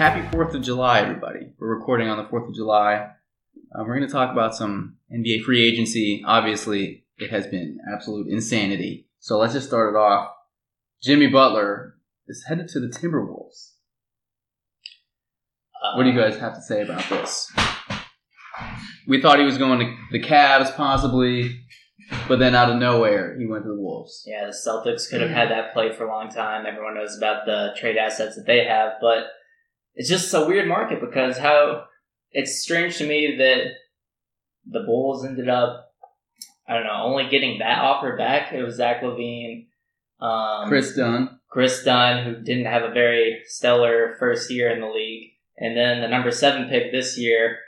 Happy 4th of July, everybody. We're recording on the 4th of July. Um, we're going to talk about some NBA free agency. Obviously, it has been absolute insanity. So let's just start it off. Jimmy Butler is headed to the Timberwolves. What do you guys have to say about this? We thought he was going to the Cavs possibly, but then out of nowhere he went to the Wolves. Yeah, the Celtics could have had that play for a long time. Everyone knows about the trade assets that they have, but it's just a weird market because how it's strange to me that the Bulls ended up, I don't know, only getting that offer back. It was Zach LaVine, um, Kris Dunn. Kris Dunn, who didn't have a very stellar first year in the league, and then the number seven pick this year.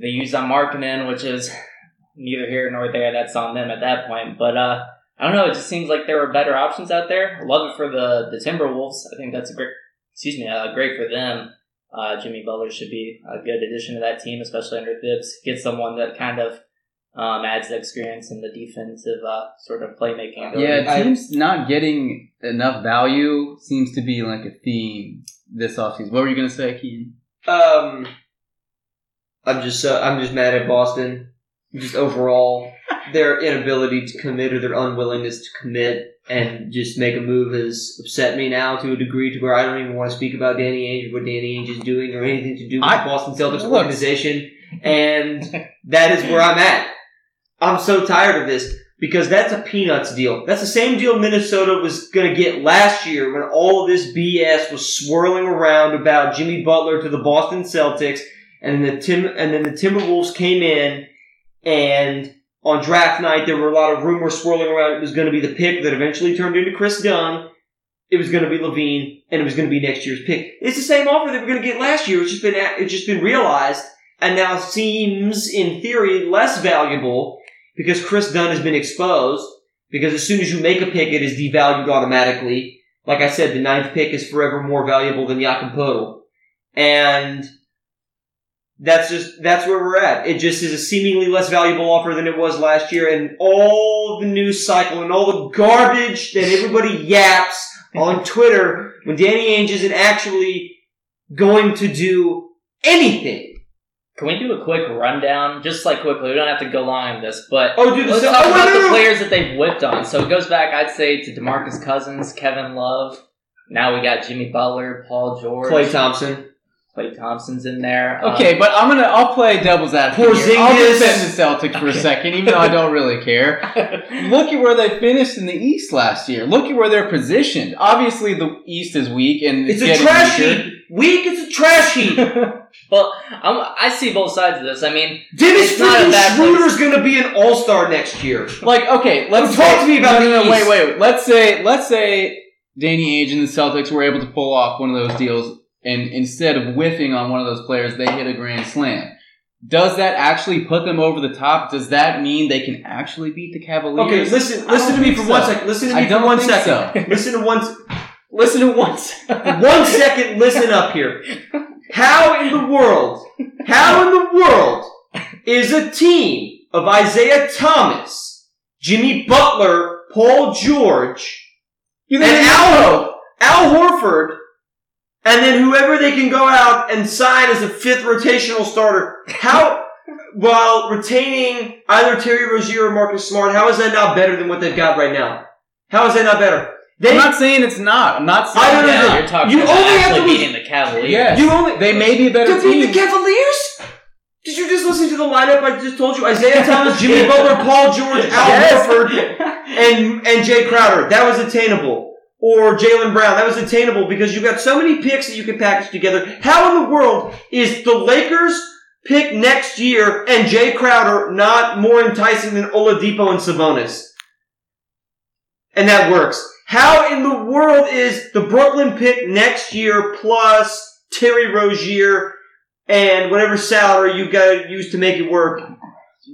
They used on Markkanen, which is neither here nor there. That's on them at that point. But uh, I don't know. It just seems like there were better options out there. I love it for the the Timberwolves. I think that's a great. Excuse me, uh, great for them. Uh, Jimmy Butler should be a good addition to that team, especially under Thibs. Get someone that kind of um, adds the experience and the defensive uh, sort of playmaking. Ability. Yeah, teams not getting enough value seems to be like a theme this offseason. What were you going to say, Keaton? Um, I'm just uh, I'm just mad at Boston. Just overall, their inability to commit or their unwillingness to commit and just make a move has upset me now to a degree to where I don't even want to speak about Danny Ainge or what Danny Ainge is doing or anything to do with I- the Boston Celtics Look. organization. And that is where I'm at. I'm so tired of this because that's a peanuts deal. That's the same deal Minnesota was going to get last year when all of this BS was swirling around about Jimmy Butler to the Boston Celtics, and then the Tim and then the Timberwolves came in, and on draft night there were a lot of rumors swirling around. It was going to be the pick that eventually turned into Kris Dunn. It was going to be LaVine, and it was going to be next year's pick. It's the same offer that we're going to get last year. It's just been it's just been realized, and now seems in theory less valuable because Kris Dunn has been exposed. Because as soon as you make a pick, it is devalued automatically. Like I said, the ninth pick is forever more valuable than Jakob Poeltl. And that's just, that's where we're at. It just is a seemingly less valuable offer than it was last year. And all the news cycle and all the garbage that everybody yaps on Twitter when Danny Ainge isn't actually going to do anything. Can we do a quick rundown, just like quickly? We don't have to go long on this, but Oh, dude, let's the- talk oh, about no, no, the players that they've whipped on. So it goes back, I'd say, to Demarcus Cousins, Kevin Love. Now we got Jimmy Butler, Paul George, Klay Thompson. Klay Thompson's in there. Um, Okay, but I'm gonna I'll play devil's advocate. here. I'll Porzingis. defend the Celtics for a second, even though I don't really care. Look at where they finished in the East last year. Look at where they're positioned. Obviously, the East is weak and It's a getting trash weaker. heap. Weak, it's a trash heap. well, I'm, I see both sides of this. I mean, Dennis It's not freaking Schroeder's gonna be an all-star next year. Like, okay, let's Talk to me about no, no, the no, wait, East. wait, wait. Let's say, let's say Danny Ainge and the Celtics were able to pull off one of those deals, and instead of whiffing on one of those players, they hit a grand slam. Does that actually put them over the top? Does that mean they can actually beat the Cavaliers? Okay, listen, listen to me for one so. second. Listen to me for don't one think second. so. Listen to one. Listen to once. One second. Listen up here. How in the world? How in the world is a team of Isaiah Thomas, Jimmy Butler, Paul George, You and think Al, Al Horford, and then whoever they can go out and sign as a fifth rotational starter. How, while retaining either Terry Rozier or Marcus Smart, how is that not better than what they've got right now? How is that not better? They, I'm not saying it's not. I'm not saying I don't it's know. not. you're talking You about only have actually to lose- beating the Cavaliers. Yes. you only They may be a better to beat the. Cavaliers. Did you just listen to the lineup I just told you? Isaiah Thomas, Jimmy Butler, Paul George, Al Yes. Horford, and and Jay Crowder. That was attainable. Or Jaylen Brown. That was attainable because you've got so many picks that you can package together. How in the world is the Lakers pick next year and Jay Crowder not more enticing than Oladipo and Sabonis? And that works. How in the world is the Brooklyn pick next year plus Terry Rozier and whatever salary you got to use to make it work?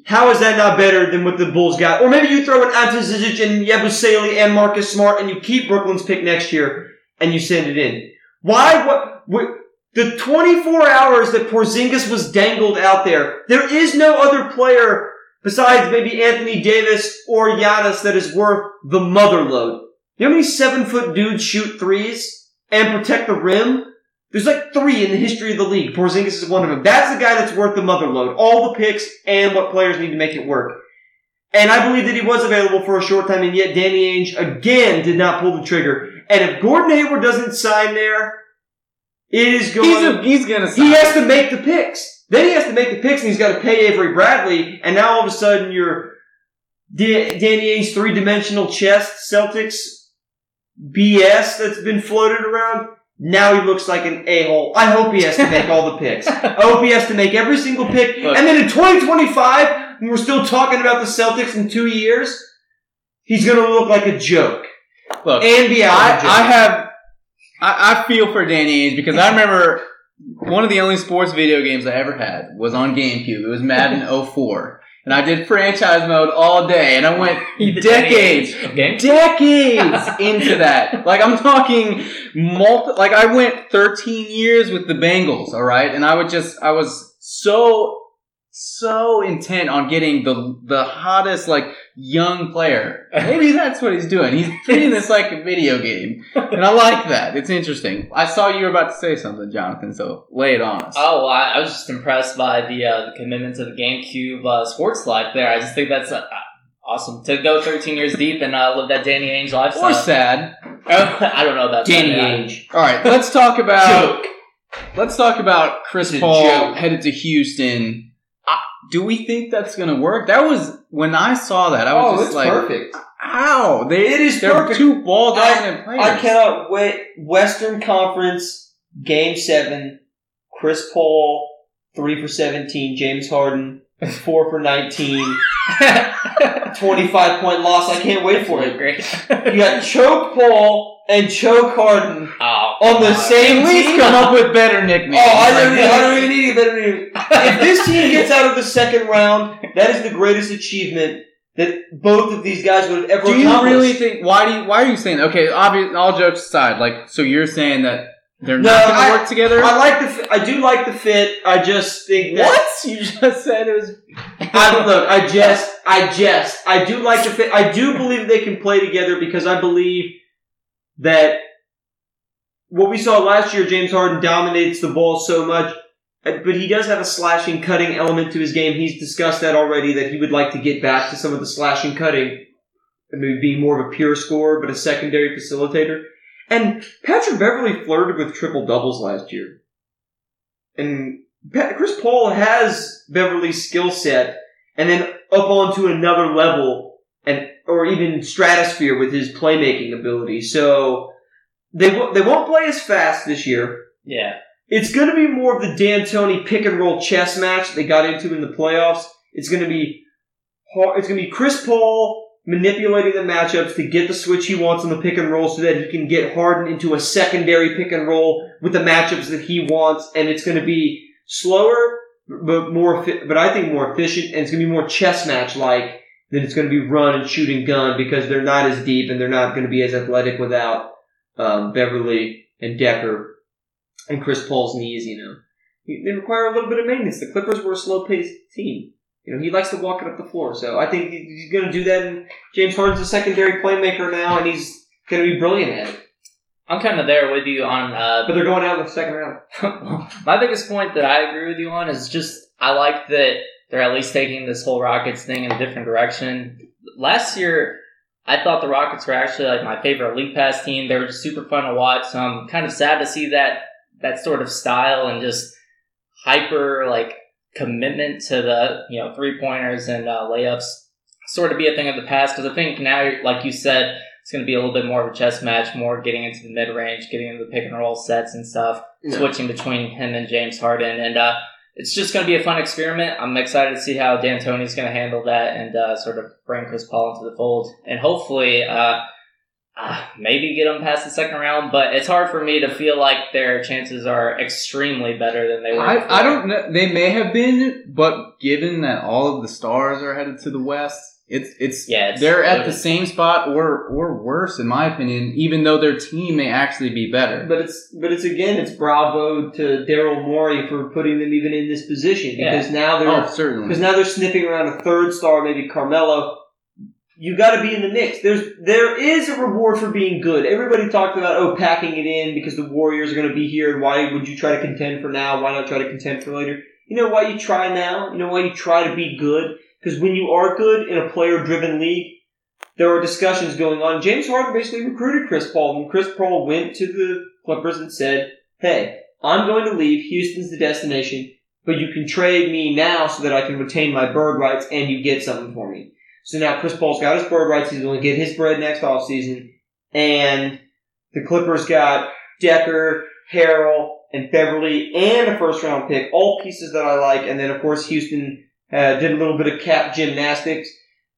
How is that not better than what the Bulls got? Or maybe you throw in Ante Zizic and Yabusele and Marcus Smart and you keep Brooklyn's pick next year and you send it in. Why? What? what the 24 hours that Porzingis was dangled out there, there is no other player besides maybe Anthony Davis or Giannis that is worth the mother load. You know how many seven foot dudes shoot threes and protect the rim? There's like three in the history of the league. Porzingis is one of them. That's the guy that's worth the mother load. All the picks and what players need to make it work. And I believe that he was available for a short time, and yet Danny Ainge again did not pull the trigger. And if Gordon Hayward doesn't sign there, it is going. He's, a, he's gonna. Sign. He has to make the picks. Then he has to make the picks, and he's got to pay Avery Bradley. And now all of a sudden, you're D- Danny Ainge's three dimensional chest Celtics BS that's been floated around. Now he looks like an a-hole. I hope he has to make all the picks. I hope he has to make every single pick. Look. and then in 2025, when we're still talking about the Celtics in two years, he's going to look like a joke. Look, And be out I, of. I have, I, I feel for Danny Ainge because I remember one of the only sports video games I ever had was on GameCube. It was Madden 04. And I did franchise mode all day, and I went decades, Ainge of games. decades into that. Like I'm talking multi, like I went 13 years with the Bengals, all right? And I would just, I was so, so intent on getting the, the hottest, like, young player. Maybe that's what he's doing. He's treating this like a video game. And I like that. It's interesting. I saw you were about to say something, Jonathan, so lay it on us. Oh, I, I was just impressed by the uh, the commitment to the GameCube uh, sports life there. I just think that's uh, awesome to go 13 years deep and uh, live that Danny Ainge lifestyle. Or sad. I don't know about Danny that. Ainge. All right, let's talk about Joke. let's talk about Chris Paul joke. headed to Houston. Do we think that's going to work? That was when I saw that. I was Oh, just it's like, perfect. "Ow!" They It is they're perfect. two ball dominant players. I cannot wait. Western Conference Game Seven. Chris Paul three for seventeen. James Harden four for nineteen. Twenty-five point loss. I can't wait for it. Great. You got choke Paul and choke Harden oh, on the God. same At least team. come up with better nicknames. Oh, I don't, even, I don't even need a better name. If this team gets out of the second round, that is the greatest achievement that both of these guys would have ever Do you accomplished. really think? Why do you? Why are you saying? Okay, obvious. All jokes aside, like, so you're saying that they're No, not going to work together? I like the. fi- I do like the fit. I just think that. what you just said it was. I, look, I just. I just. I do like the fit. I do believe they can play together because I believe that what we saw last year, James Harden dominates the ball so much, but he does have a slashing, cutting element to his game. He's discussed that already. That he would like to get back to some of the slashing, cutting, and maybe being more of a pure scorer, but a secondary facilitator. And Patrick Beverley flirted with triple doubles last year. And Chris Paul has Beverley's skill set and then up onto another level and or even stratosphere with his playmaking ability. So they wo- they won't play as fast this year. Yeah. It's going to be more of the D'Antoni pick and roll chess match they got into in the playoffs. It's going to be har- it's going to be Chris Paul manipulating the matchups to get the switch he wants on the pick and roll so that he can get Harden into a secondary pick and roll with the matchups that he wants and it's going to be slower but more but I think more efficient and it's going to be more chess match like than it's going to be run and shoot and gun because they're not as deep and they're not going to be as athletic without um, Beverley and Dekker and Chris Paul's knees, you know. They require a little bit of maintenance. The Clippers were a slow paced team. You know, he likes to walk it up the floor. So I think he's going to do that. And James Harden's a secondary playmaker now, and he's going to be brilliant at it. I'm kind of there with you on uh, But they're going out in the second round. My biggest point that I agree with you on is just I like that they're at least taking this whole Rockets thing in a different direction. Last year, I thought the Rockets were actually like my favorite league pass team. They were just super fun to watch. So I'm kind of sad to see that that sort of style and just hyper like commitment to the you know three pointers and uh, layups sort of be a thing of the past. Because I think now, like you said, it's going to be a little bit more of a chess match, more getting into the mid range, getting into the pick and roll sets and stuff switching between him and James Harden, and uh, it's just going to be a fun experiment. I'm excited to see how D'Antoni's going to handle that and uh, sort of bring Chris Paul into the fold, and hopefully, uh, uh, maybe get them past the second round. But it's hard for me to feel like their chances are extremely better than they were. I. I don't know. They may have been, but given that all of the stars are headed to the West, It's it's Yeah, it's- they're at the same spot or or worse in my opinion, even though their team may actually be better. But it's but it's again it's bravo to Daryl Morey for putting them even in this position because now they're Oh, certainly. because now they're sniffing around a third star, maybe Carmelo. You got to be in the mix. There's there is a reward for being good. Everybody talked about oh packing it in because the Warriors are going to be here, and why would you try to contend for now? Why not try to contend for later? You know why you try now? You know why you try to be good? Because when you are good in a player-driven league, there are discussions going on. James Harden basically recruited Chris Paul, and Chris Paul went to the Clippers and said, "Hey, I'm going to leave. Houston's the destination, but you can trade me now so that I can retain my bird rights and you get something for me." So now Chris Paul's got his bird rights. He's going to get his bread next offseason. And the Clippers got Dekker, Harrell, and Beverley, and a first round pick. All pieces that I like. And then, of course, Houston uh, did a little bit of cap gymnastics.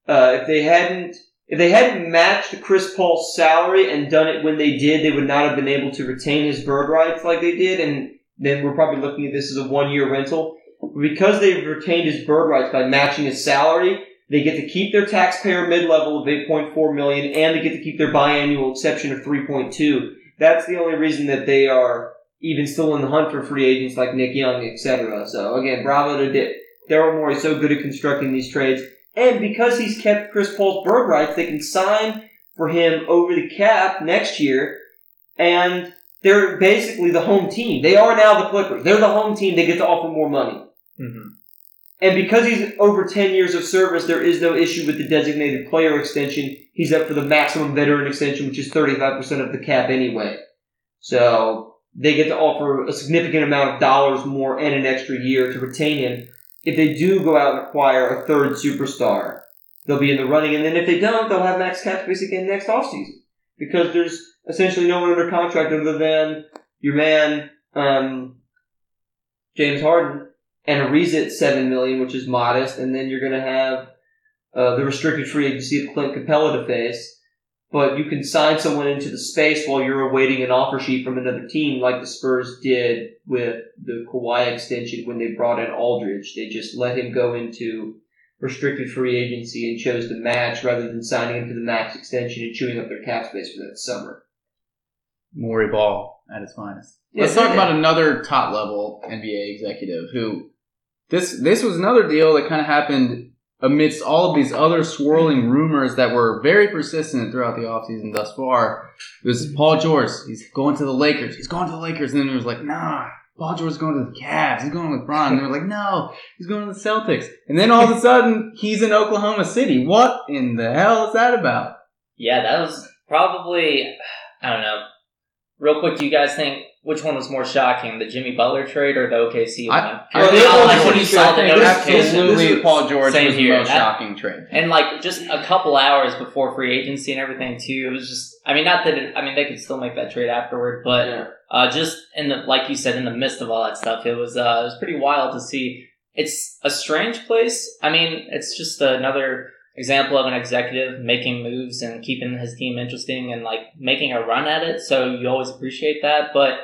Uh, if they hadn't, if they hadn't matched Chris Paul's salary and done it when they did, they would not have been able to retain his bird rights like they did. And then we're probably looking at this as a one year rental. Because they've retained his bird rights by matching his salary, they get to keep their taxpayer mid-level of 8.4 million and they get to keep their biannual exception of 3.2. That's the only reason that they are even still in the hunt for free agents like Nick Young, etc. So again, bravo to D- Daryl Morey, is so good at constructing these trades. And because he's kept Chris Paul's bird rights, they can sign for him over the cap next year. And they're basically the home team. They are now the Clippers. They're the home team. They get to offer more money. Mhm. And because he's over 10 years of service, there is no issue with the designated player extension. He's up for the maximum veteran extension, which is 35% of the cap anyway. So they get to offer a significant amount of dollars more and an extra year to retain him. If they do go out and acquire a third superstar, they'll be in the running. And then if they don't, they'll have max cap space again next offseason. Because there's essentially no one under contract other than your man, um, James Harden and Ariza at seven million, which is modest, and then you're going to have uh, the restricted free agency of Clint Capela to face. But you can sign someone into the space while you're awaiting an offer sheet from another team, like the Spurs did with the Kawhi extension when they brought in Aldridge. They just let him go into restricted free agency and chose to match rather than signing him to the max extension and chewing up their cap space for that summer. Morey Ball at its finest. Let's talk about another top level NBA executive who this this was another deal that kind of happened amidst all of these other swirling rumors that were very persistent throughout the offseason thus far. It was Paul George. He's going to the Lakers. He's going to the Lakers. And then it was like, nah, Paul George's going to the Cavs. He's going with Bron. And they were like, no, he's going to the Celtics. And then all of a sudden, he's in Oklahoma City. What in the hell is that about? Yeah, that was probably I don't know. Real quick, do you guys think which one was more shocking, the Jimmy Butler trade or the OKC I- one? I Well, think this Paul like when you George- saw the notification. absolutely Paul George Same was the most That- shocking trade. And like just a couple hours before free agency and everything too, it was just. I mean, not that it, I mean they could still make that trade afterward, but Yeah. uh, just in the like you said, in the midst of all that stuff, it was uh, it was pretty wild to see. It's a strange place. I mean, it's just another example of an executive making moves and keeping his team interesting and like making a run at it. So you always appreciate that, but.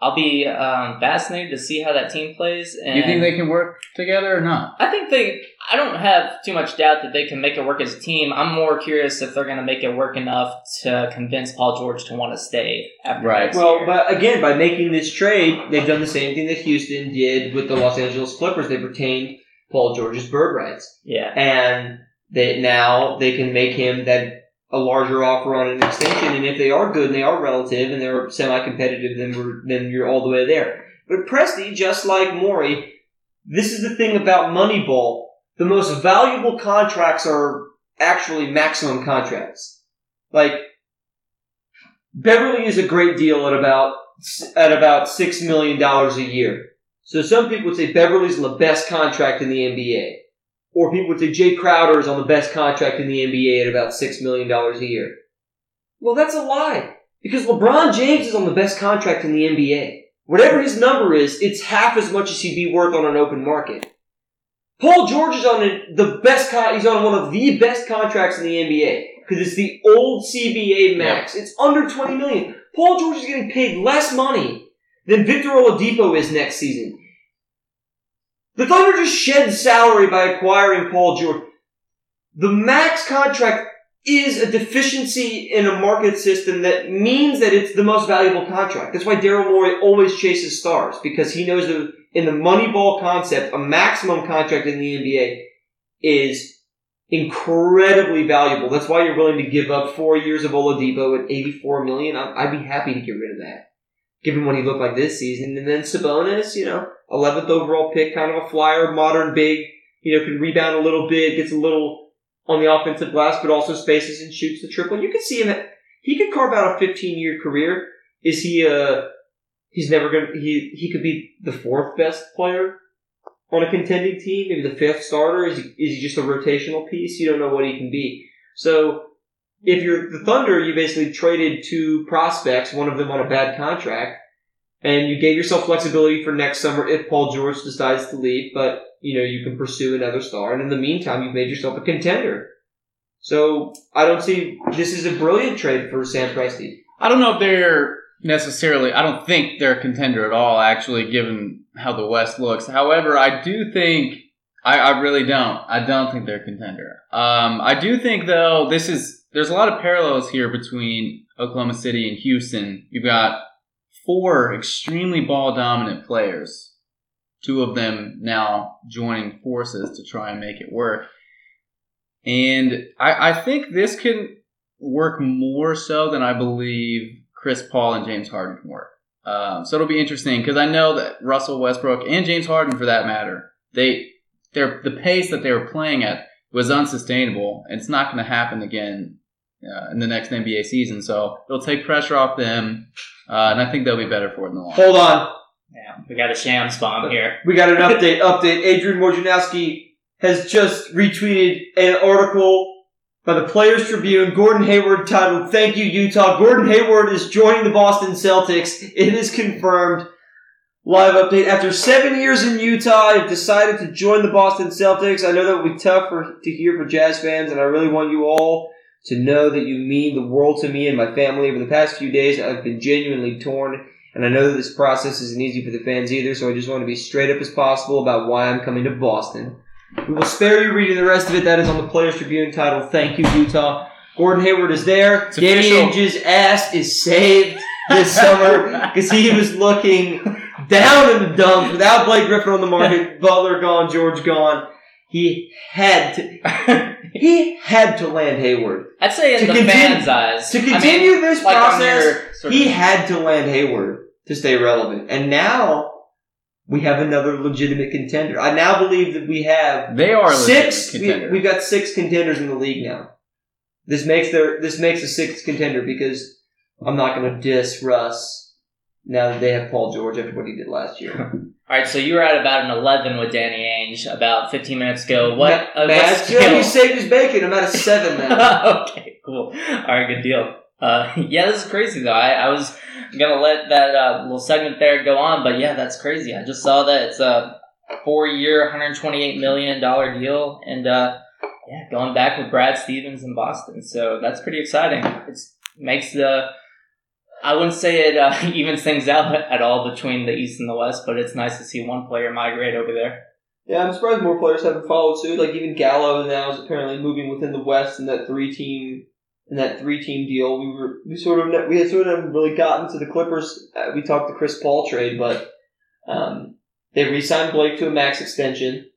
I'll be um, fascinated to see how that team plays. And Do you think they can work together or not? I think they. I don't have too much doubt that they can make it work as a team. I'm more curious if they're going to make it work enough to convince Paul George to want to stay after Right. next Well, year. but again, by making this trade, they've done the same thing that Houston did with the Los Angeles Clippers. They've retained Paul George's bird rights, yeah, and they now they can make him that a larger offer on an extension. And if they are good and they are relative and they're semi-competitive, then we're then you're all the way there. But Presti, just like Morey, this is the thing about Moneyball. The most valuable contracts are actually maximum contracts. Like Beverley is a great deal at about at about six million dollars a year. So some people would say Beverley's the best contract in the NBA, or people would say Jay Crowder is on the best contract in the NBA at about six million dollars a year. Well, that's a lie because LeBron James is on the best contract in the NBA. Whatever his number is, it's half as much as he'd be worth on an open market. Paul George is on the best. Con- he's on one of the best contracts in the NBA because it's the old CBA max. It's under twenty million. Paul George is getting paid less money than Victor Oladipo is next season. The Thunder just shed salary by acquiring Paul George. the max contract is a deficiency in a market system that means that it's the most valuable contract. That's why Daryl Morey always chases stars because he knows that in the Moneyball concept, a maximum contract in the NBA is incredibly valuable. That's why you're willing to give up four years of Oladipo at 84 million. I'd be happy to get rid of that, given what he looked like this season. And then Sabonis, you know, 11th overall pick, kind of a flyer, modern big, you know, can rebound a little bit, gets a little on the offensive glass, but also spaces and shoots the triple. You can see him. At, he could carve out a 15 year career. Is he a? He's never gonna. He he could be the fourth best player on a contending team, maybe the fifth starter? Is he, is he just a rotational piece? You don't know what he can be. So if you're the Thunder, you basically traded two prospects, one of them on a bad contract, and you gave yourself flexibility for next summer if Paul George decides to leave, but you know, you can pursue another star. And in the meantime, you've made yourself a contender. So I don't see this is a brilliant trade for Sam Presti. I don't know if they're necessarily. I don't think they're a contender at all. Actually, given how the West looks. However, I do think I, I really don't. I don't think they're a contender. Um, I do think though this is there's a lot of parallels here between Oklahoma City and Houston. You've got four extremely ball dominant players. Two of them now joining forces to try and make it work. And I, I think this can work more so than I believe Chris Paul and James Harden can work. Um, so it'll be interesting because I know that Russell Westbrook and James Harden, for that matter, they their the pace that they were playing at was unsustainable, and it's not going to happen again uh, in the next NBA season. So it'll take pressure off them, uh, and I think they'll be better for it in the long. Hold on, Yeah, we got a shams bomb here. we got an update. update. Adrian Wojnarowski has just retweeted an article by the Players Tribune, Gordon Hayward titled "Thank You Utah." Gordon Hayward is joining the Boston Celtics. It is confirmed. Live update. After seven years in Utah, I've decided to join the Boston Celtics. I know that will be tough for, to hear for Jazz fans, and I really want you all to know that you mean the world to me and my family. Over the past few days, I've been genuinely torn, and I know that this process isn't easy for the fans either, so I just want to be straight up as possible about why I'm coming to Boston. We will spare you reading the rest of it. That is on the Players Tribune titled Thank You, Utah. Gordon Hayward is there. It's Danny official. Ainge's ass is saved this summer because he was looking down in the dumps without Blake Griffin on the market, Butler gone, George gone. He had to, he had to land Hayward. I'd say in To the continue- fans' eyes. To I mean, continue this like process, he of- had to land Hayward to stay relevant. And now we have another legitimate contender. I now believe that we have They are six. We, we've got six contenders in the league now. This makes their this makes a sixth contender because I'm not going to diss Russ now that they have Paul George after what he did last year. All right, so you were at about an 11 with Danny Ainge about 15 minutes ago. What? Ma- uh, Mad what Joe, skill- saved his bacon. I'm at a seven now. okay, cool. All right, good deal. Uh, yeah, this is crazy though. I, I was gonna let that uh, little segment there go on, but yeah, that's crazy. I just saw that it's a four-year, 128 million dollar deal, and uh, yeah, going back with Brad Stevens in Boston. So that's pretty exciting. It makes the I wouldn't say it uh, evens things out at all between the East and the West, but it's nice to see one player migrate over there. Yeah, I'm surprised more players haven't followed suit. Like even Gallo now is apparently moving within the West in that three team in that three team deal. We were we sort of we had sort of really gotten to the Clippers. Uh, we talked the Chris Paul trade, but um, they re-signed Blake to a max extension.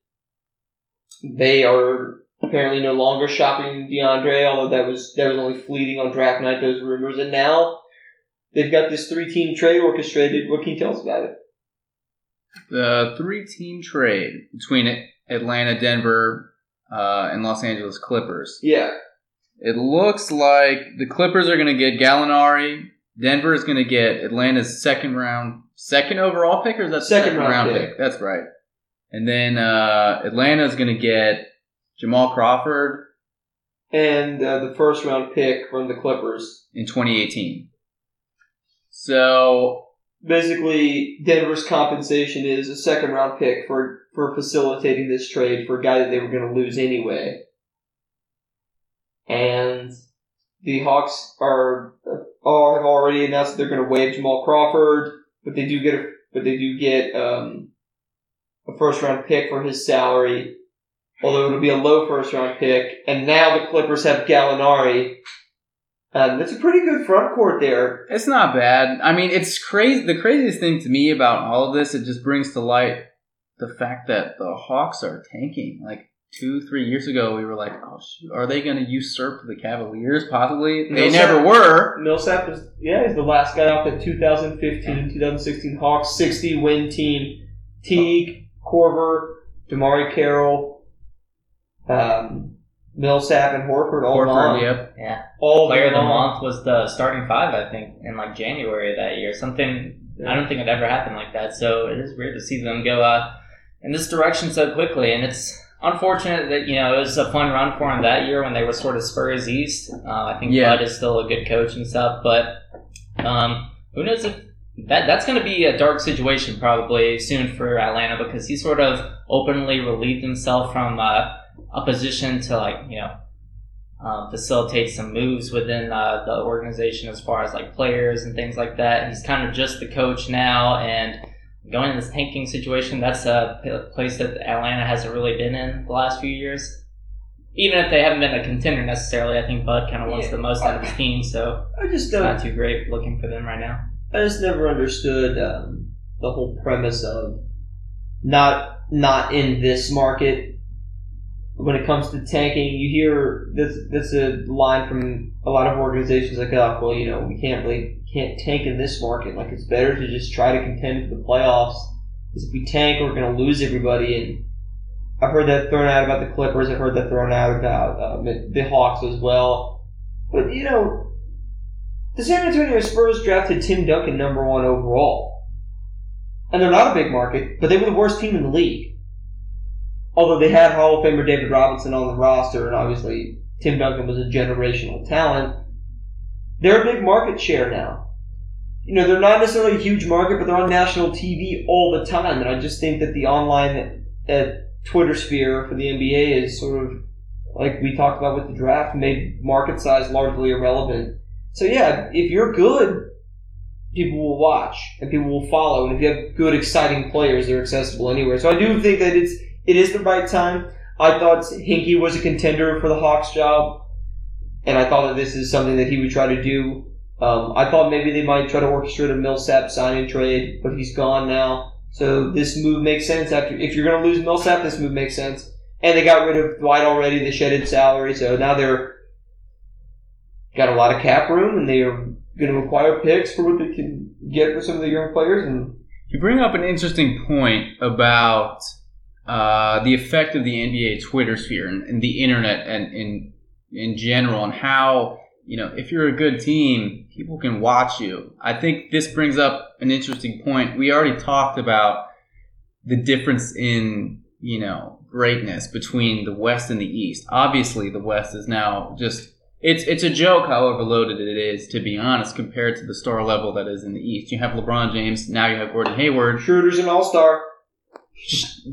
They are apparently no longer shopping DeAndre, although that was that was only fleeting on draft night. Those rumors, and now they've got this three team trade orchestrated. What can you tell us about it? the three team trade between Atlanta, Denver, uh, and Los Angeles Clippers. Yeah, It looks like the Clippers are going to get Gallinari. Denver is going to get Atlanta's second round, second overall pick, or is that the Second round pick. That's right. And then uh, Atlanta is going to get Jamal Crawford and uh, the first round pick from the Clippers. in 2018. So basically Denver's compensation is a second round pick for for facilitating this trade for a guy that they were going to lose anyway. And the Hawks are are have already announced that they're going to waive Jamal Crawford, but they do get a but they do get um, a first round pick for his salary. although it'll be a low first round pick. And now the Clippers have Gallinari. Um, that's a pretty good front court there. It's not bad. I mean, it's crazy. The craziest thing to me about all of this, it just brings to light the fact that the Hawks are tanking. Like two, three years ago, we were like, "Oh, shoot, are they going to usurp the Cavaliers? Possibly. They Millsap- never were. Millsap is yeah, he's the last guy off the 2015, 2016 Hawks 60 win team. Teague, Korver, DeMarre Carroll, um, Millsap, and Horford all Horford, gone. yep. Yeah. All Player of the month was the starting five, I think, in like January of that year. Something I don't think it ever happened like that. So it is weird to see them go uh, in this direction so quickly, and it's unfortunate that you know it was a fun run for them that year when they were sort of Spurs East. Uh, I think Yeah. Bud is still a good coach and stuff, but um, who knows if that that's going to be a dark situation probably soon for Atlanta because he sort of openly relieved himself from uh, a position to like you know um, facilitate some moves within uh, the organization as far as like players and things like that. He's kind of just the coach now, and going in this tanking situation, that's a place that Atlanta hasn't really been in the last few years. Even if they haven't been a contender necessarily, I think Bud kind of wants Yeah. the most out of his team, so I just don't. not too great looking for them right now. I just never understood um, the whole premise of not not in this market. When it comes to tanking, you hear this. That's a line from a lot of organizations like, "Oh, well, you know, we can't really can't tank in this market. Like, it's better to just try to contend for the playoffs. Because if we tank, we're going to lose everybody." And I've heard that thrown out about the Clippers. I've heard that thrown out about uh, the Hawks as well. But you know, the San Antonio Spurs drafted Tim Duncan number one overall. And they're not a big market, but they were the worst team in the league. Although they had Hall of Famer David Robinson on the roster, and obviously Tim Duncan was a generational talent, they're a big market share now. You know, they're not necessarily a huge market, but they're on national TV all the time, and I just think that the online uh, Twitter sphere for the NBA is sort of, like we talked about with the draft, made market size largely irrelevant. So yeah, if you're good, people will watch and people will follow, and if you have good, exciting players, they're accessible anywhere. So I do think that it's it is the right time. I thought Hinkie was a contender for the Hawks job, and I thought that this is something that he would try to do. Um, I thought maybe they might try to orchestrate a Millsap signing trade, but he's gone now. So this move makes sense. After if you're going to lose Millsap, this move makes sense. And they got rid of Dwight already. They shedded salary, so now they're got a lot of cap room, and they are going to acquire picks for what they can get for some of the young players. And You bring up an interesting point about uh, the effect of the NBA Twitter sphere and, and the internet and in in general, and how you know if you're a good team, people can watch you. I think this brings up an interesting point. We already talked about the difference in you know greatness between the West and the East. Obviously, the West is now just it's it's a joke how overloaded it is, to be honest, compared to the star level that is in the East. You have LeBron James, now you have Gordon Hayward. Schroeder's an all star.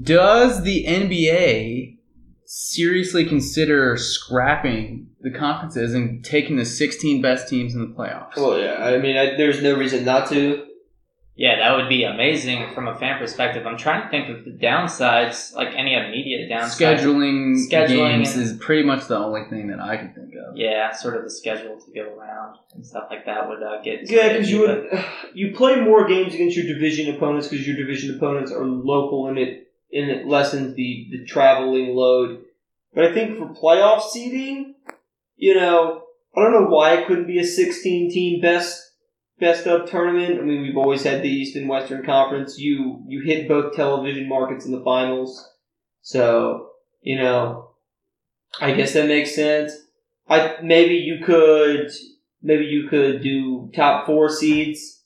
Does the NBA seriously consider scrapping the conferences and taking the 16 best teams in the playoffs? Well, yeah. I mean, I, there's no reason not to. Yeah, that would be amazing from a fan perspective. I'm trying to think of the downsides, like any immediate downsides. Scheduling, Scheduling games and- is pretty much the only thing that I can think of. Yeah, sort of the schedule to go around and stuff like that would uh, get. Yeah, because you would you play more games against your division opponents because your division opponents are local and it and it lessens the the traveling load. But I think for playoff seeding, you know, I don't know why it couldn't be a 16 team best best of tournament. I mean, we've always had the East and Western Conference. You you hit both television markets in the finals, so you know, I guess that makes sense. I maybe you could maybe you could do top four seeds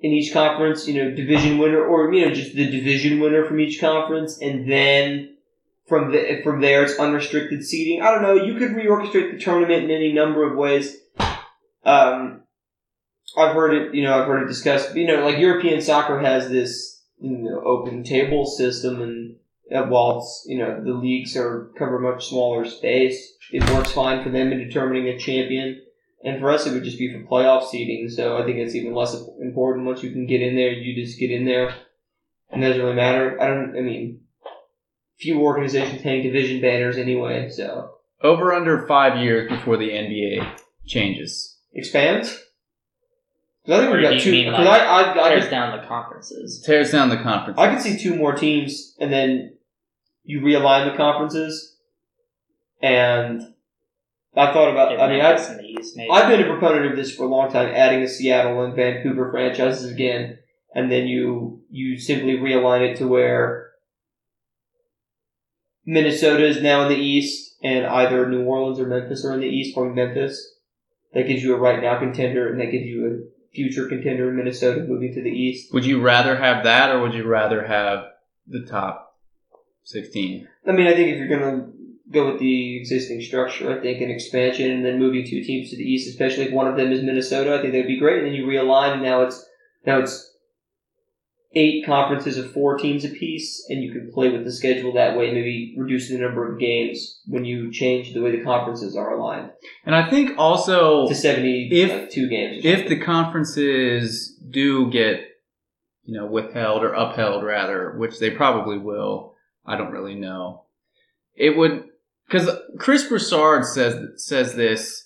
in each conference, you know, division winner, or you know, just the division winner from each conference, and then from the from there it's unrestricted seeding. I don't know. You could reorchestrate the tournament in any number of ways. Um, I've heard it, you know, I've heard it discussed. You know, like European soccer has this you know, open table system, and while it's, you know the leagues are cover much smaller space, it works fine for them in determining a champion. And for us, it would just be for playoff seeding. So I think it's even less important once you can get in there. You just get in there, and it doesn't really matter. I don't. I mean, few organizations hang division banners anyway. So Over under five years before the NBA changes. expands. I think we do got two. mean, Because like, I, I, I, Tears could, down the conferences. Tears down the conference. I could see two more teams, and then you realign the conferences. And I thought about. Get I mean, I've in East, maybe. I've been a proponent of this for a long time, adding the Seattle and Vancouver franchises again, and then you you simply realign it to where Minnesota is now in the East, and either New Orleans or Memphis are in the East, or Memphis. That gives you a right now contender, and that gives you a future contender in Minnesota moving to the East. Would you rather have that, or would you rather have the top sixteen? I mean, I think if you're gonna go with the existing structure, I think an expansion and then moving two teams to the east, especially if one of them is Minnesota, I think that'd be great. And then you realign, and now it's now it's eight conferences of four teams apiece, and you can play with the schedule that way. Maybe reduce the number of games when you change the way the conferences are aligned And I think also to seventy If- like, two games. if the conferences do get you know withheld or upheld rather which they probably will i don't really know it would because chris broussard says says this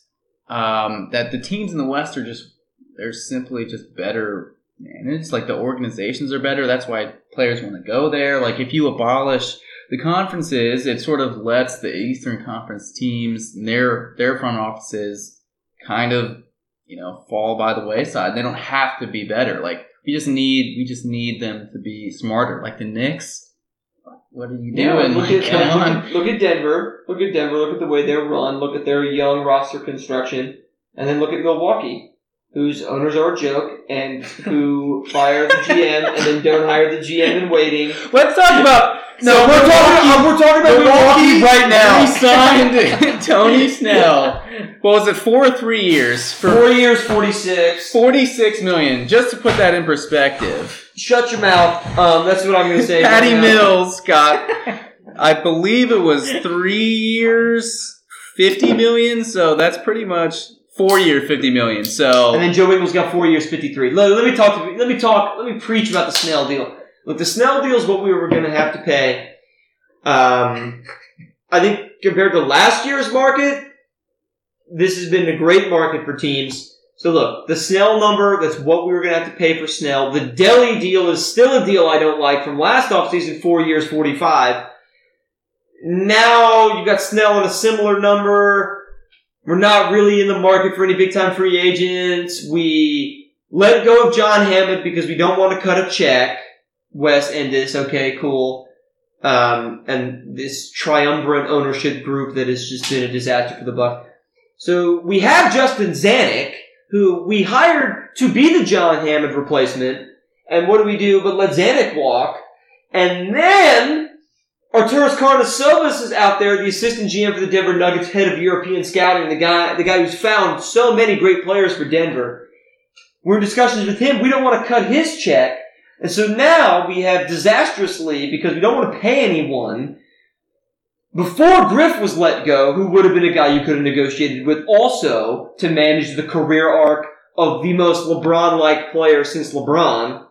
um, that the teams in the west are just they're simply just better managed like the organizations are better that's why players want to go there like if you abolish the conferences it sort of lets the eastern conference teams and their their front offices kind of you know fall by the wayside. They don't have to be better. Like we just need we just need them to be smarter. Like the Knicks. What are you Yeah, doing? look, Like, at, come look, on. at, look at Denver. Look at Denver. Look at the way they're run. Look at their young roster construction, and then look at Milwaukee, whose owners are a joke and who fire the GM and then don't hire the GM in waiting. Let's talk about No, we're talking. uh, we're talking about Milwaukee right now. We signed Tony Snell. What was it? Four or three years for Four years, forty-six. forty-six million. Just to put that in perspective, Shut your mouth. Um, that's what I'm going to say. Patty right. Mills got, I believe it was three years, fifty million. So that's pretty much four year, fifty million. So And then Joe Ingles got four years, fifty-three. Let, let me talk. To, let me talk. Let me preach about the Snell deal. Look, the Snell deal is what we were going to have to pay. Um, I think compared to last year's market, this has been a great market for teams. So look, the Snell number, that's what we were going to have to pay for Snell. The Delly deal is still a deal I don't like from last offseason, four years, 45. Now you've got Snell at a similar number. We're not really in the market for any big time free agents. We let go of John Hammond because we don't want to cut a check. Wes Edens, okay, cool. Um, and this triumvirate ownership group that has just been a disaster for the Buck. So we have Justin Zanik, who we hired to be the John Hammond replacement. And what do we do but let Zanik walk? And then Arturas Karnisovas is out there, the assistant GM for the Denver Nuggets, head of European scouting, the guy, the guy who's found so many great players for Denver. We're in discussions with him. We don't want to cut his check. And so now we have disastrously, because we don't want to pay anyone, before Griff was let go, who would have been a guy you could have negotiated with also to manage the career arc of the most LeBron-like player since LeBron.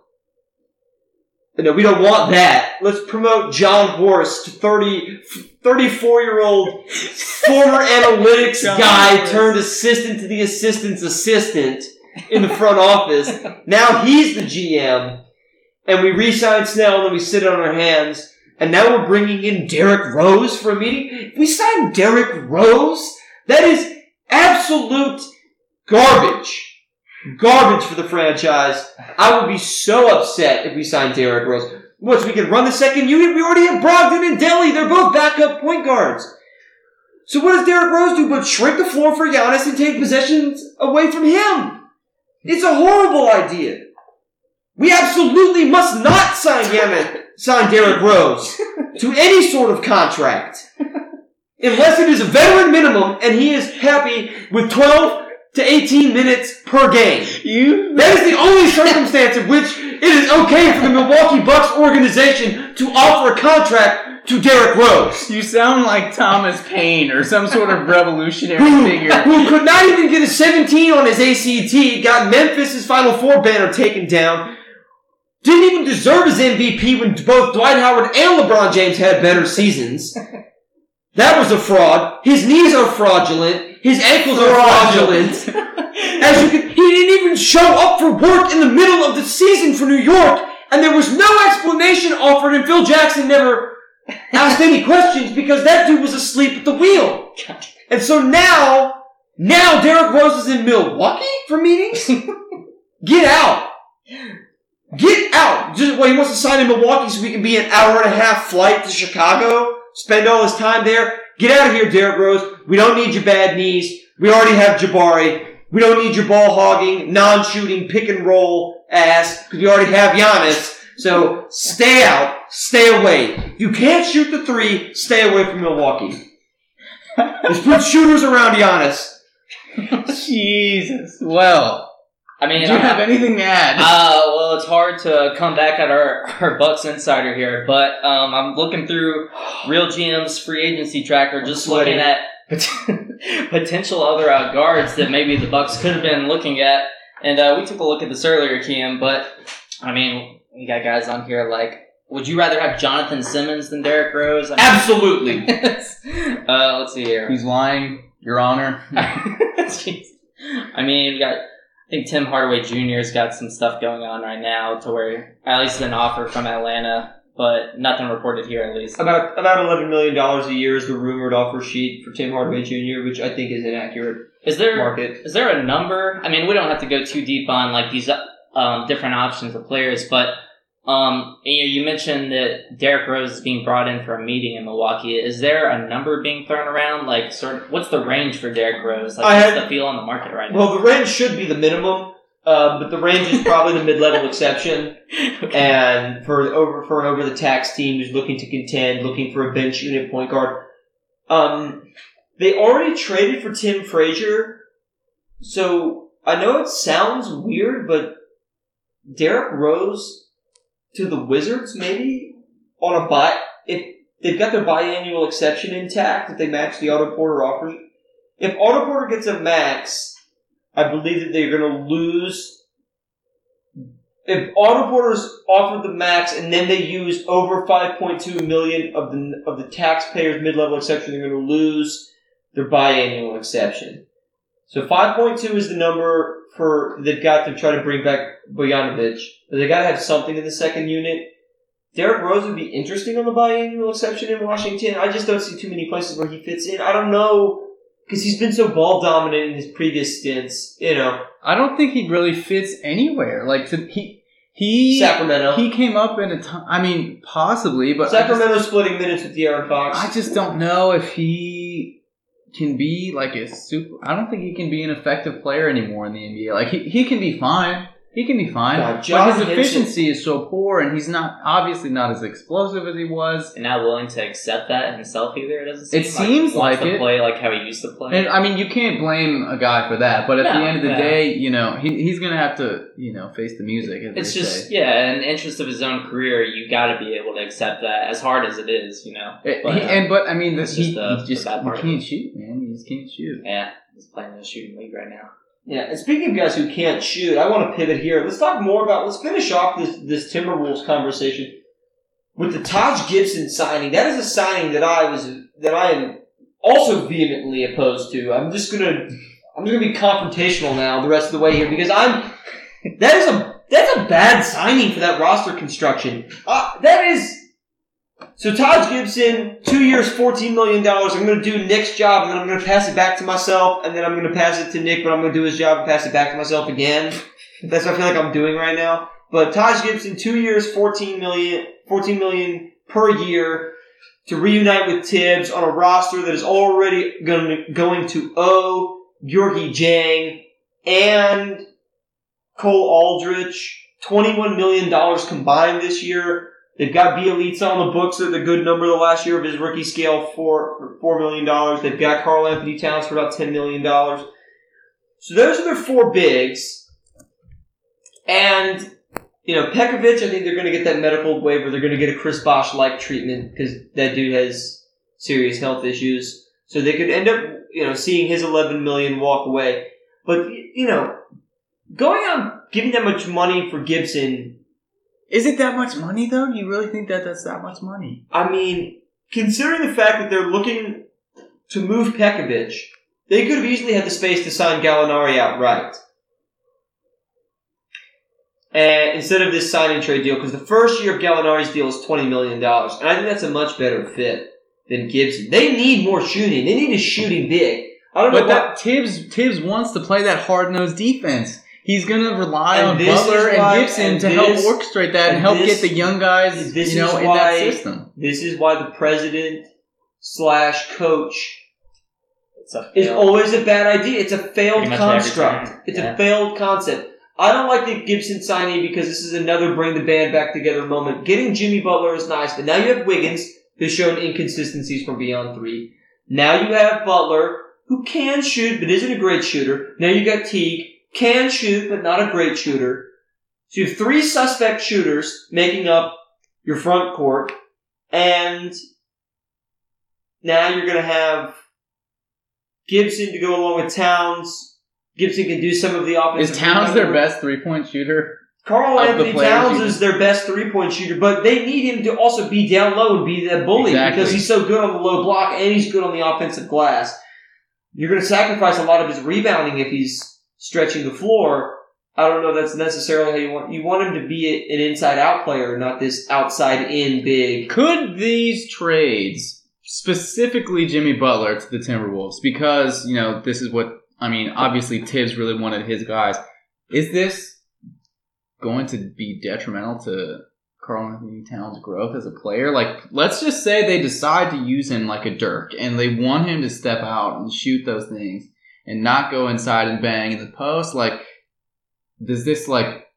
No, we don't want that. Let's promote Jon Horst, 30, 34 year old former analytics John guy Horst. turned assistant to the assistant's assistant in the front office. Now he's the GM. And we re-sign Snell and then we sit on our hands. And now we're bringing in Derrick Rose for a meeting. We sign Derrick Rose, that is absolute garbage. Garbage for the franchise. I would be so upset if we signed Derrick Rose. So we can run the second unit? We already have Brogdon and Delly. They're both backup point guards. So what does Derrick Rose do but shrink the floor for Giannis and take possessions away from him? It's a horrible idea. We absolutely must not sign Yemen, sign Derrick Rose to any sort of contract. Unless it is a veteran minimum and he is happy with 12 to 18 minutes per game. you That is the only circumstance in which it is okay for the Milwaukee Bucks organization to offer a contract to Derrick Rose. you sound like Thomas Paine or some sort of revolutionary Who, figure. who could not even get a 17 on his ACT, got Memphis' Final Four banner taken down, didn't even deserve his MVP when both Dwight Howard and LeBron James had better seasons. That was a fraud. His knees are fraudulent. His ankles are fraudulent. As you can, he didn't even show up for work in the middle of the season for New York, and there was no explanation offered, and Phil Jackson never asked any questions because that dude was asleep at the wheel. And so now, now Derrick Rose is in Milwaukee for meetings? Get out. Get out. Just, well, he wants to sign in Milwaukee so we can be an hour and a half flight to Chicago, spend all his time there. Get out of here, Derrick Rose. We don't need your bad knees. We already have Jabari. We don't need your ball hogging, non-shooting, pick and roll ass, because we already have Giannis. So stay out. Stay away. You can't shoot the three, stay away from Milwaukee. Just put shooters around Giannis. Jesus. Well, I mean, do you have anything to add? Uh, well, it's hard to come back at our, our Bucks insider here, but um, I'm looking through RealGM's free agency tracker, just looking at pot- potential other uh, guards that maybe the Bucks could have been looking at. And uh, we took a look at this earlier, Cam, but I mean, we got guys on here like, would you rather have Jonathan Simmons than Derrick Rose? I mean, Absolutely. uh, let's see here. He's lying, Your Honor. I mean, we got. I think Tim Hardaway Jr.'s got some stuff going on right now to where at least an offer from Atlanta, but nothing reported here at least. About about eleven million dollars a year is the rumored offer sheet for Tim Hardaway Jr., which I think is inaccurate Is there market. is there a number? I mean, we don't have to go too deep on like these um, different options of players, but um, you know, you mentioned that Derrick Rose is being brought in for a meeting in Milwaukee. Is there a number being thrown around? Like, sort of, what's the range for Derrick Rose? Like, I what's had- the feel on the market right now? Well, the range should be the minimum, uh, but the range is probably the mid-level exception. And for over for an over the tax team who's looking to contend, looking for a bench unit point guard, um, they already traded for Tim Frazier. So I know it sounds weird, but Derrick Rose to the Wizards maybe on a buy if they've got their biannual exception intact if they match the Otto Porter offer, If Otto Porter gets a max, I believe that they're going to lose. If Otto Porter's offered the max and then they use over 5.2 million of the of the taxpayers mid-level exception, they're going to lose their biannual exception. So 5.2 is the number for they've got to try to bring back Bogdanovic. But they got to have something in the second unit. Derrick Rose would be interesting on the biannual exception in Washington. I just don't see too many places where he fits in. I don't know because he's been so ball dominant in his previous stints. You know, I don't think he really fits anywhere. Like to, he he Sacramento. he came up in a time. I mean, possibly, but just- Sacramento splitting minutes with De'Aaron Fox. I just don't know if he can be like a super. I don't think he can be an effective player anymore in the NBA. Like he, he can be fine. He can be fine. God, but his efficiency is so poor, and he's not obviously not as explosive as he was. and not willing to accept that himself either. It doesn't. Seem It seems he wants like to it. play like how he used to play. And I mean, you can't blame a guy for that. But at No, the end of the day, you know, he, he's gonna have to, you know, face the music. It's just say. yeah, in the interest of his own career, you got to be able to accept that, as hard as it is, you know. It- But, he- uh, and but I mean, it's he, just the- he just the bad he part can't shoot, man. He just can't shoot. yeah, he's playing in a shooting league right now. Yeah, and speaking of guys who can't shoot, I want to pivot here. Let's talk more about. Let's finish off this this Timberwolves conversation with the Taj Gibson signing. That is a signing that I was that I am also vehemently opposed to. I'm just gonna I'm just gonna be confrontational now the rest of the way here because I'm that is a that's a bad signing for that roster construction. Uh, that is. So Taj Gibson, two years, fourteen million dollars. I'm going to do Nick's job, and then I'm going to pass it back to myself, and then I'm going to pass it to Nick, but I'm going to do his job and pass it back to myself again. That's what I feel like I'm doing right now. But Taj Gibson, two years, 14 million, 14 million per year to reunite with Thibs on a roster that is already going to, going to owe Gorgui Dieng and Cole Aldrich $21 million combined this year. They've got Bjelica on the books at the good number the last year of his rookie scale, four four million dollars. They've got Karl-Anthony Towns for about ten million dollars. So those are their four bigs. And you know, Pekovic, I think they're going to get that medical waiver. They're going to get a Chris Bosh like treatment because that dude has serious health issues. So they could end up, you know, seeing his eleven million walk away. But you know, going on giving that much money for Gibson Is it that much money though? Do you really think that that's that much money? I mean, considering the fact that they're looking to move Pekovic, they could have easily had the space to sign Gallinari outright. And instead of this signing trade deal, because the first year of Gallinari's deal is twenty million dollars, and I think that's a much better fit than Gibson. They need more shooting. They need a shooting big. I don't know But what. Thibs Thibs wants to play that hard nosed defense. He's gonna rely And on Butler is why- and Gibson and to this- help orchestrate that and, and help this- get the young guys, this you know, is in why- that system. this is why the president slash coach It's a is always a bad idea. It's a failed Pretty much every construct. It's Yeah. a failed concept. I don't like the Gibson signing because this is another bring the band back together moment. Getting Jimmy Butler is nice, but now you have Wiggins, who's shown inconsistencies from beyond three. Now you have Butler, who can shoot but isn't a great shooter. Now you got Teague, can shoot but not a great shooter. So you have three suspect shooters making up your front court, and now you're going to have Gibson to go along with Towns. Gibson can do some of the offensive. Is Towns their best three point shooter? Karl-Anthony Towns is their best three point shooter, but they need him to also be down low and be that bully Exactly. because he's so good on the low block and he's good on the offensive glass. You're going to sacrifice a lot of his rebounding if he's stretching the floor. I don't know that's necessarily how you want. You want him to be an inside out player, not this outside in big. Could these trades, specifically Jimmy Butler to the Timberwolves, because, you know, this is what, I mean, obviously Thibs really wanted his guys. Is this going to be detrimental to Karl-Anthony Towns' growth as a player? Like, let's just say they decide to use him like a Dirk and they want him to step out and shoot those things and not go inside and bang in the post. Like, does this, like,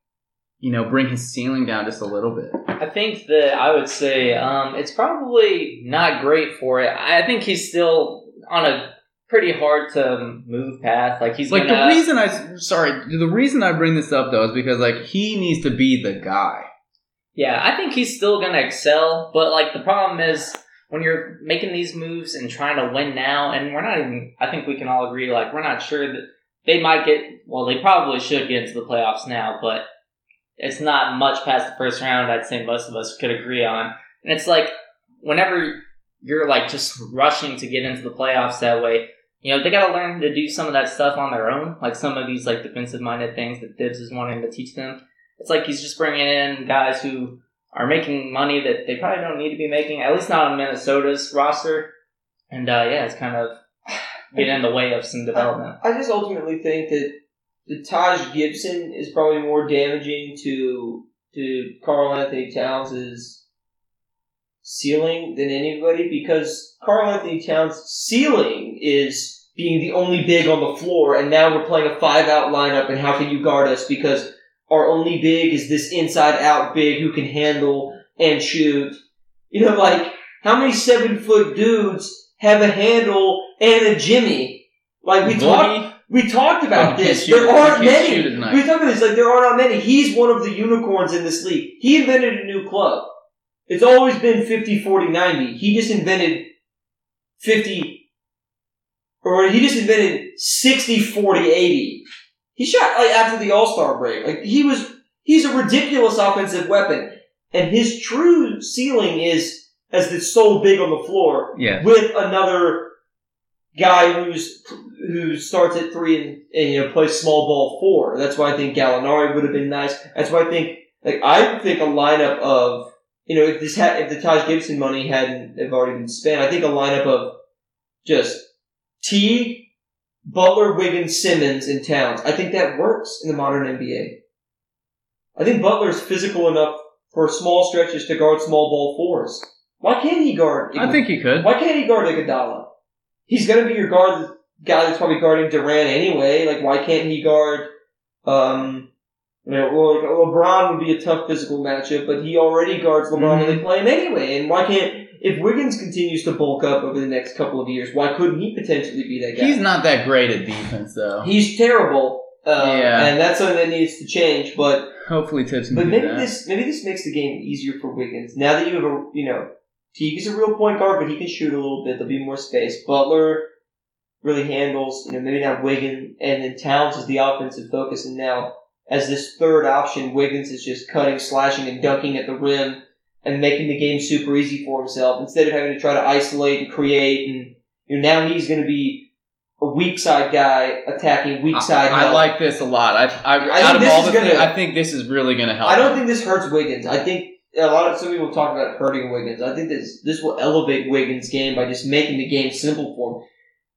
you know, bring his ceiling down just a little bit? I think that I would say um, it's probably not great for it. I think he's still on a pretty hard to move path. Like he's like gonna, the reason I sorry the reason I bring this up though is because like he needs to be the guy. Yeah, I think he's still gonna excel, but like the problem is when you're making these moves and trying to win now, and we're not even. I think we can all agree like we're not sure that they might get. Well, they probably should get into the playoffs now, but it's not much past the first round. I'd say most of us could agree on, and it's like whenever you're like just rushing to get into the playoffs that way. You know, they got to learn to do some of that stuff on their own, like some of these like defensive minded things that Thibs is wanting to teach them it's like he's just bringing in guys who are making money that they probably don't need to be making, at least not on Minnesota's roster. And uh, yeah, it's kind of getting in the way of some development. I just ultimately think that the Taj Gibson is probably more damaging to to Karl-Anthony Towns' ceiling than anybody because Karl-Anthony Towns' ceiling is being the only big on the floor, and now we're playing a five out lineup, and how can you guard us because our only big is this inside out big who can handle and shoot. You know, like how many seven foot dudes have a handle and a Jimmy? Like we talked. We talked about Oh, this. There aren't many. shoot at night. We talked about this. Like there are not many. He's one of the unicorns in this league. He invented a new club. It's always been 50, 40, 90. He just invented 50, or he just invented 60, 40, 80. He shot like after the All Star break. Like he was, he's a ridiculous offensive weapon, and his true ceiling is as the sole big on the floor yeah. with another guy who's who starts at three and, and you know plays small ball four. That's why I think Gallinari would have been nice. That's why I think like I think a lineup of you know if this had if the Taj Gibson money hadn't have already been spent, I think a lineup of just Teague, Butler, Wiggins, Simmons, and Towns. I think that works in the modern NBA. I think Butler's physical enough for small stretches to guard small ball fours. Why can't he guard? I think he could. Why can't he guard Iguodala? He's gonna be your guard, guy that's probably guarding Durant anyway. Like, why can't he guard? Um, you know, well, LeBron would be a tough physical matchup, but he already guards LeBron when they play him anyway. And why can't if Wiggins continues to bulk up over the next couple of years, why couldn't he potentially be that guy? He's not that great at defense though. He's terrible. Um, Yeah. and that's something that needs to change. But Hopefully can but maybe that. this maybe this makes the game easier for Wiggins. Now that you have a you know Teague is a real point guard, but he can shoot a little bit. There'll be more space. Butler really handles you know maybe not Wiggins, and then Towns is the offensive focus. And now as this third option. Wiggins is just cutting, slashing, and dunking at the rim and making the game super easy for himself instead of having to try to isolate and create. And you know, now he's going to be a weak side guy attacking weak side. I, I like this a lot. I, I, I out think of this all is the gonna- things, I think this is really going to help. I don't him. think this hurts Wiggins. I think a lot of some people talk about hurting Wiggins. I think this this will elevate Wiggins' game by just making the game simple for him.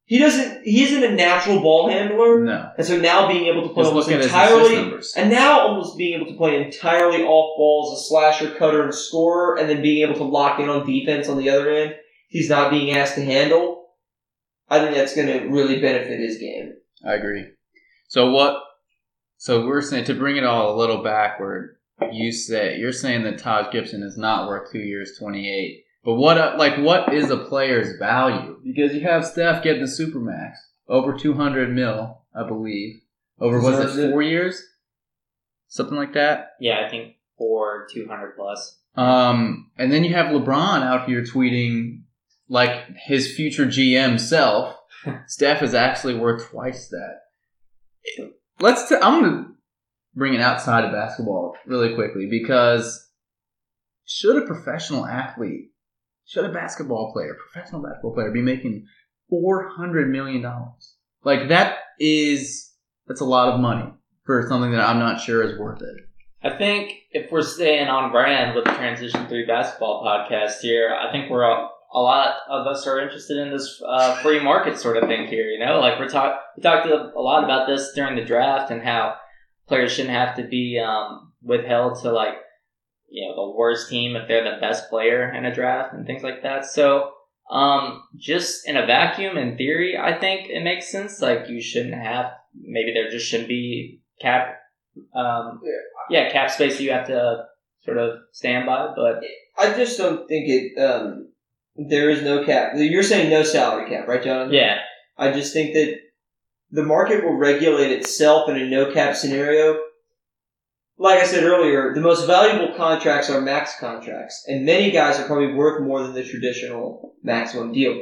He doesn't. He isn't a natural ball handler, no. and so now being able to play Just almost entirely, and now almost being able to play entirely off balls, a slasher, cutter, and scorer, and then being able to lock in on defense on the other end. He's not being asked to handle. I think that's going to really benefit his game. I agree. So what? So we're saying to bring it all a little backward. You say you're saying that Taj Gibson is not worth two years, twenty eight. But what? uh, Like, what is a player's value? Because you have Steph getting the supermax over two hundred mil, I believe. Over was it it. four years? Something like that. Yeah, I think 4 200 plus. Um, and then you have LeBron out here tweeting like his future GM self. Steph is actually worth twice that. Let's. T- I'm gonna bring it outside of basketball really quickly because should a professional athlete, should a basketball player, professional basketball player, be making four hundred million dollars? Like that is that's a lot of money for something that I'm not sure is worth it. I think if we're staying on brand with the Transition 3 basketball podcast here, I think we're all, a lot of us are interested in this uh, free market sort of thing here. You know, like we're talk we talked a a lot about this during the draft and how players shouldn't have to be um, withheld to like you know the worst team if they're the best player in a draft and things like that. So um, just in a vacuum, in theory, I think it makes sense. Like you shouldn't have maybe there just shouldn't be cap um, yeah cap space you have to sort of stand by, but I just don't think it. Um, there is no cap. You're saying no salary cap, right, John? yeah. I just think that the market will regulate itself in a no cap scenario. Like I said earlier, the most valuable contracts are max contracts, and many guys are probably worth more than the traditional maximum deal.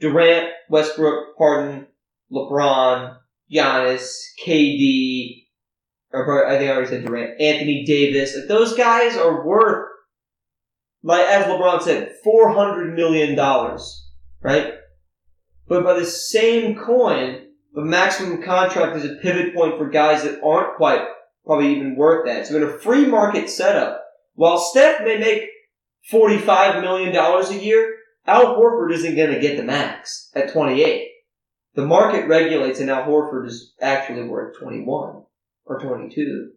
Durant, Westbrook, Harden, LeBron, Giannis, KD, or I think I already said Durant, Anthony Davis. Like those guys are worth, like as LeBron said, four hundred million dollars, right? But by the same coin, the maximum contract is a pivot point for guys that aren't quite probably even worth that. So in a free market setup, while Steph may make $45 million a year, Al Horford isn't going to get the max at 28. The market regulates and Al Horford is actually worth 21 or 22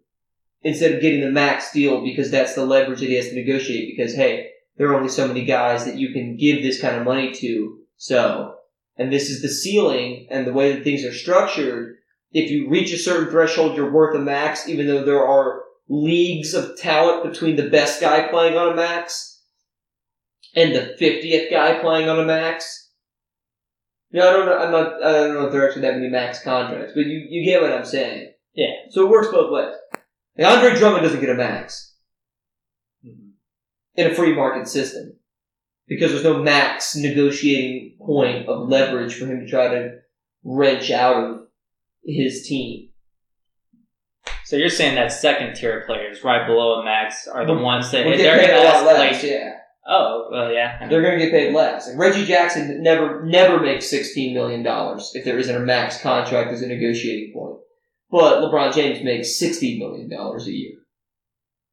instead of getting the max deal because that's the leverage that he has to negotiate because hey, there are only so many guys that you can give this kind of money to. So, and this is the ceiling and the way that things are structured. If you reach a certain threshold, you're worth a max, even though there are leagues of talent between the best guy playing on a max and the 50th guy playing on a max. Know, I don't know, I'm not, I don't know if there are actually that many max contracts, but you, you get what I'm saying. Yeah. So it works both ways. And Andre Drummond doesn't get a max mm-hmm. in a free market system because there's no max negotiating point of leverage for him to try to wrench out of his team. So you're saying that second tier players right below a max are the ones that Would they're going to escalate. yeah. Oh, well, yeah. They're going to get paid less. Like Reggie Jackson never never makes sixteen million dollars if there isn't a max contract as a negotiating point. But LeBron James makes sixty million dollars a year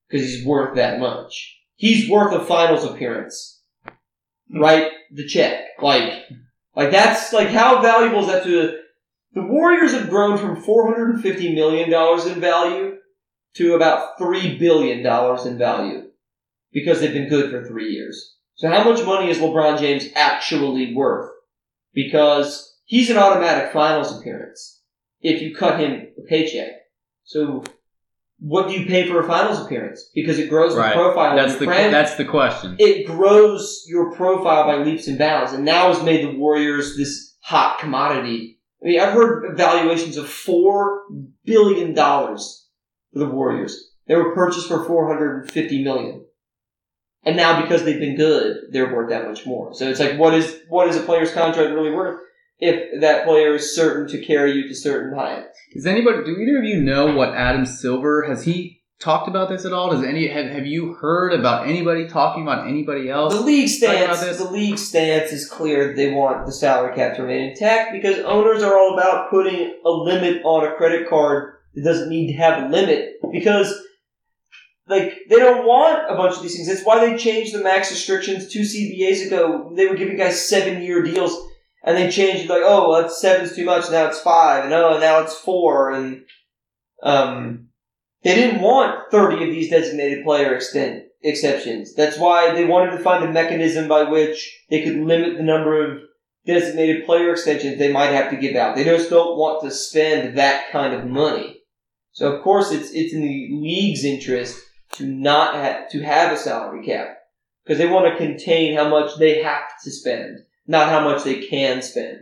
because he's worth that much. He's worth a finals appearance. Hmm. right? the check. Like, like that's like how valuable is that to the Warriors have grown from four hundred and fifty million dollars in value to about three billion dollars in value because they've been good for three years. So how much money is LeBron James actually worth? Because he's an automatic finals appearance if you cut him a paycheck. So what do you pay for a finals appearance? Because it grows Right. the profile That's the that's the question. it grows your profile by leaps and bounds, and now has made the Warriors this hot commodity. I mean, I've heard valuations of four billion dollars for the Warriors. They were purchased for four hundred and fifty million, and now because they've been good, they're worth that much more. So it's like, what is what is a player's contract really worth? if that player is certain to carry you to certain heights. Does anybody? Do either of you know what Adam Silver has he talked about this at all? Does any have, have you heard about anybody talking about anybody else? The league stance, the league stance is clear they want the salary cap to remain intact because owners are all about putting a limit on a credit card that doesn't need to have a limit because like they don't want a bunch of these things. That's why they changed the max restrictions two CBAs ago. They were giving guys seven year deals and they changed it like, oh, well, that's seven's too much. Now it's five, and oh, now it's four, and um, they didn't want thirty of these designated player extent exceptions. That's why they wanted to find a mechanism by which they could limit the number of designated player extensions they might have to give out. They just don't want to spend that kind of money. So of course, it's it's in the league's interest to not ha- to have a salary cap because they want to contain how much they have to spend, not how much they can spend.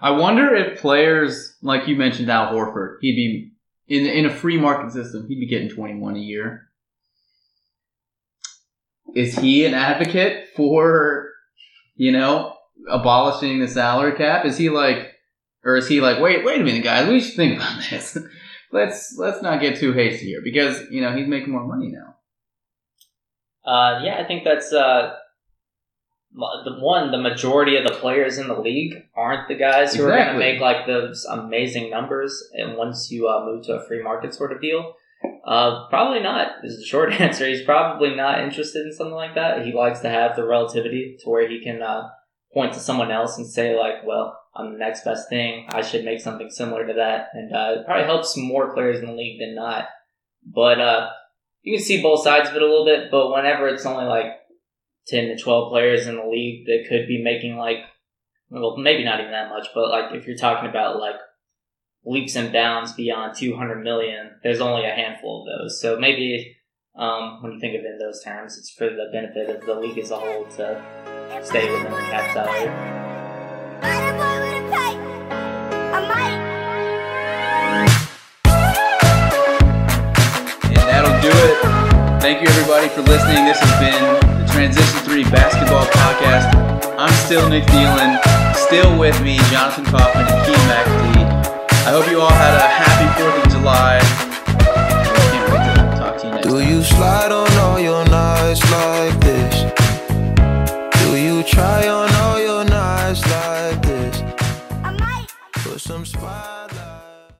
I wonder if players like you mentioned Al Horford, he'd be in in a free market system, he'd be getting twenty one a year. Is he an advocate for, you know, abolishing the salary cap? Is he like, or is he like, wait, wait a minute, guys, we should think about this. let's let's not get too hasty here because you know he's making more money now. Uh, yeah, I think that's uh, the one. The majority of the players in the league aren't the guys who are going to make like those amazing numbers. And once you uh, move to a free market sort of deal, uh, probably not. Is the short answer. He's probably not interested in something like that. He likes to have the relativity to where he can uh, point to someone else and say like, "Well, I'm the next best thing. I should make something similar to that." And uh, it probably helps more players in the league than not. But uh, you can see both sides of it a little bit, but whenever it's only like 10 to 12 players in the league that could be making like, well, maybe not even that much, but like if you're talking about like leaps and bounds beyond 200 million, there's only a handful of those. So maybe um, when you think of it in those terms, it's for the benefit of the league as a whole to stay within the cap salary. And that'll do it. Thank you everybody for listening. This has been Transition 3 Basketball Podcast. I'm still Nick Dielan. Still with me, Jonathan Kaufman and Keith McAtee. I hope you all had a happy 4th of July. I can't wait to talk to you next Do time. you slide on all your nights like